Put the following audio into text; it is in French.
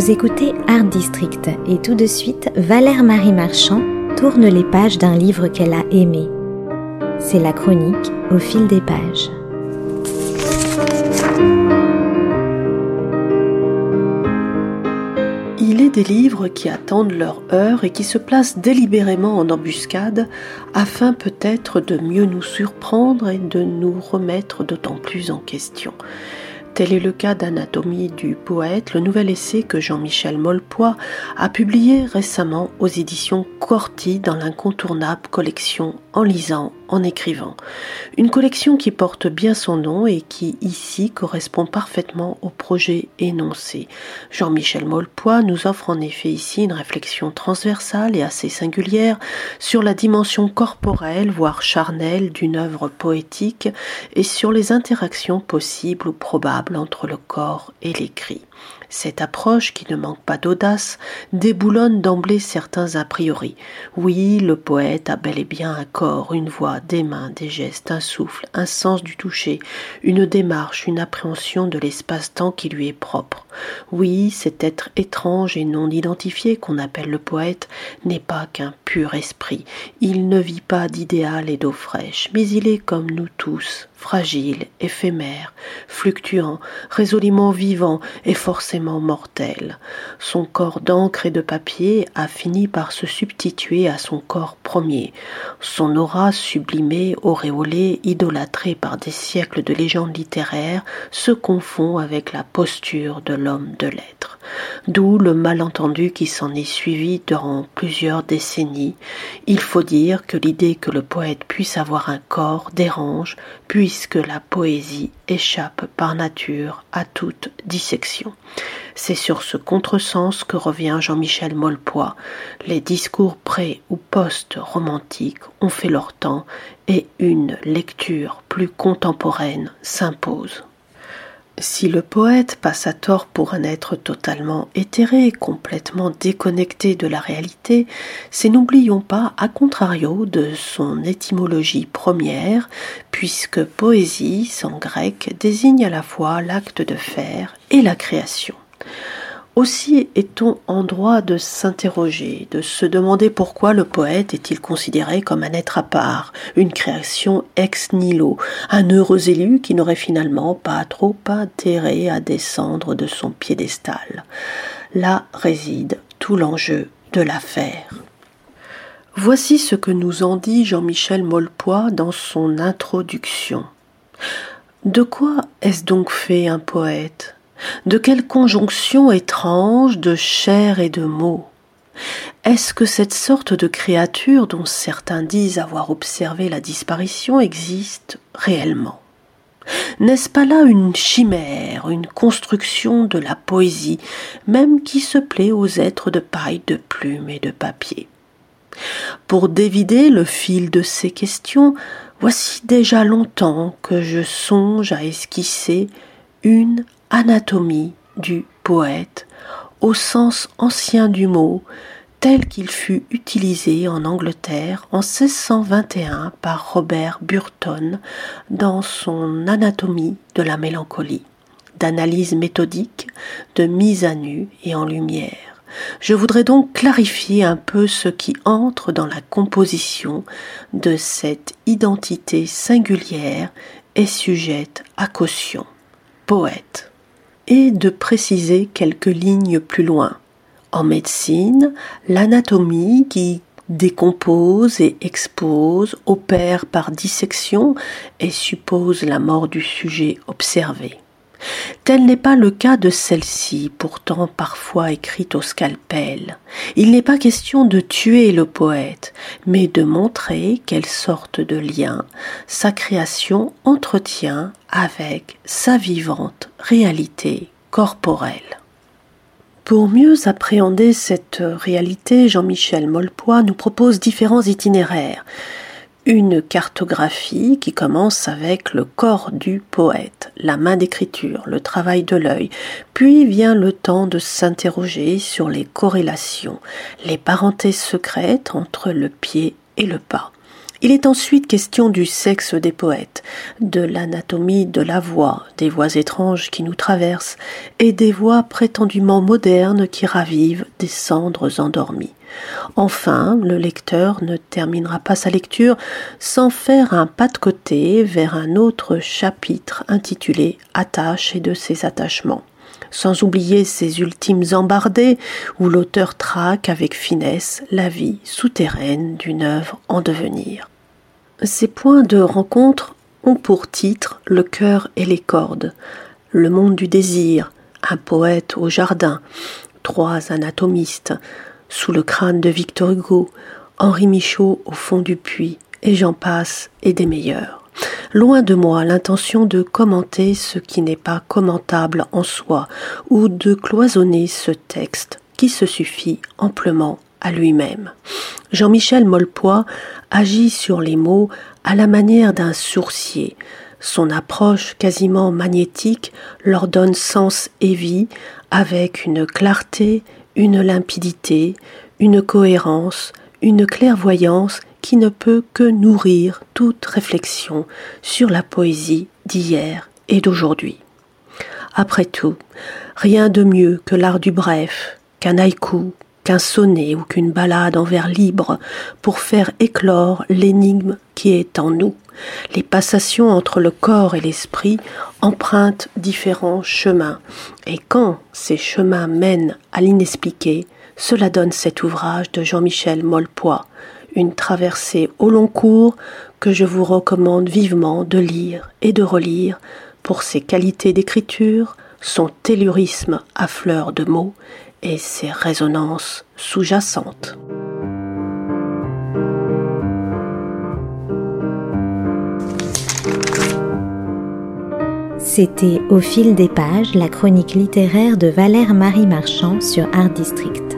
Vous écoutez Art District et tout de suite, Valère Marie Marchand tourne les pages d'un livre qu'elle a aimé. C'est la chronique au fil des pages. Il est des livres qui attendent leur heure et qui se placent délibérément en embuscade afin peut-être de mieux nous surprendre et de nous remettre d'autant plus en question. Tel est le cas d'Anatomie du poète, le nouvel essai que Jean-Michel Molpois a publié récemment aux éditions Corti dans l'incontournable collection En lisant, en écrivant. Une collection qui porte bien son nom et qui ici correspond parfaitement au projet énoncé. Jean-Michel Molpois nous offre en effet ici une réflexion transversale et assez singulière sur la dimension corporelle, voire charnelle d'une œuvre poétique et sur les interactions possibles ou probables entre le corps et l'écrit. Cette approche, qui ne manque pas d'audace, déboulonne d'emblée certains a priori. Oui, le poète a bel et bien un corps, une voix, des mains, des gestes, un souffle, un sens du toucher, une démarche, une appréhension de l'espace-temps qui lui est propre. Oui, cet être étrange et non identifié qu'on appelle le poète n'est pas qu'un pur esprit. Il ne vit pas d'idéal et d'eau fraîche, mais il est comme nous tous, fragile, éphémère, fluctuant, résolument vivant et forcément mortel. Son corps d'encre et de papier a fini par se substituer à son corps premier. Son aura sublimée, auréolée, idolâtrée par des siècles de légendes littéraires, se confond avec la posture de l'homme de lettres. D'où le malentendu qui s'en est suivi durant plusieurs décennies. Il faut dire que l'idée que le poète puisse avoir un corps dérange, puisque la poésie échappe par nature à toute dissection. C'est sur ce contresens que revient Jean-Michel Molpois. Les discours pré ou post-romantiques ont fait leur temps et une lecture plus contemporaine s'impose. Si le poète passe à tort pour un être totalement éthéré, complètement déconnecté de la réalité, c'est n'oublions pas, à contrario, de son étymologie première, puisque poésie, sans grec, désigne à la fois l'acte de faire et la création. Aussi est-on en droit de s'interroger, de se demander pourquoi le poète est-il considéré comme un être à part, une création ex nihilo, un heureux élu qui n'aurait finalement pas trop intérêt à descendre de son piédestal. Là réside tout l'enjeu de l'affaire. Voici ce que nous en dit Jean-Michel Molpois dans son introduction. De quoi est-ce donc fait un poète? De quelle conjonction étrange de chair et de mots. Est-ce que cette sorte de créature dont certains disent avoir observé la disparition existe réellement? N'est-ce pas là une chimère, une construction de la poésie, même qui se plaît aux êtres de paille, de plume et de papier? Pour dévider le fil de ces questions, voici déjà longtemps que je songe à esquisser une anatomie du poète au sens ancien du mot tel qu'il fut utilisé en Angleterre en 1621 par Robert Burton dans son Anatomie de la mélancolie, d'analyse méthodique, de mise à nu et en lumière. Je voudrais donc clarifier un peu ce qui entre dans la composition de cette identité singulière et sujette à caution. Poète et de préciser quelques lignes plus loin. En médecine, l'anatomie qui décompose et expose, opère par dissection et suppose la mort du sujet observé. Tel n'est pas le cas de celle-ci, pourtant parfois écrite au scalpel. Il n'est pas question de tuer le poète, mais de montrer quelle sorte de lien sa création entretient avec sa vivante réalité corporelle. Pour mieux appréhender cette réalité, Jean-Michel Molpois nous propose différents itinéraires une cartographie qui commence avec le corps du poète, la main d'écriture, le travail de l'œil, puis vient le temps de s'interroger sur les corrélations, les parentés secrètes entre le pied et le pas. Il est ensuite question du sexe des poètes, de l'anatomie de la voix, des voix étranges qui nous traversent, et des voix prétendument modernes qui ravivent des cendres endormies. Enfin, le lecteur ne terminera pas sa lecture sans faire un pas de côté vers un autre chapitre intitulé Attache et de ses attachements sans oublier ces ultimes embardées où l'auteur traque avec finesse la vie souterraine d'une œuvre en devenir. Ces points de rencontre ont pour titre Le cœur et les cordes, Le monde du désir, Un poète au jardin, Trois anatomistes, Sous le crâne de Victor Hugo, Henri Michaud au fond du puits, et j'en passe, et des meilleurs. Loin de moi l'intention de commenter ce qui n'est pas commentable en soi, ou de cloisonner ce texte qui se suffit amplement à lui-même. Jean-Michel Molpois agit sur les mots à la manière d'un sourcier. Son approche quasiment magnétique leur donne sens et vie avec une clarté, une limpidité, une cohérence, une clairvoyance qui ne peut que nourrir toute réflexion sur la poésie d'hier et d'aujourd'hui. Après tout, rien de mieux que l'art du bref, qu'un haïku, qu'un sonnet ou qu'une ballade en vers libre pour faire éclore l'énigme qui est en nous. Les passations entre le corps et l'esprit empruntent différents chemins, et quand ces chemins mènent à l'inexpliqué, cela donne cet ouvrage de Jean-Michel Molpois, une traversée au long cours que je vous recommande vivement de lire et de relire pour ses qualités d'écriture, son tellurisme à fleur de mots et ses résonances sous-jacentes. C'était Au fil des pages, la chronique littéraire de Valère Marie Marchand sur Art District.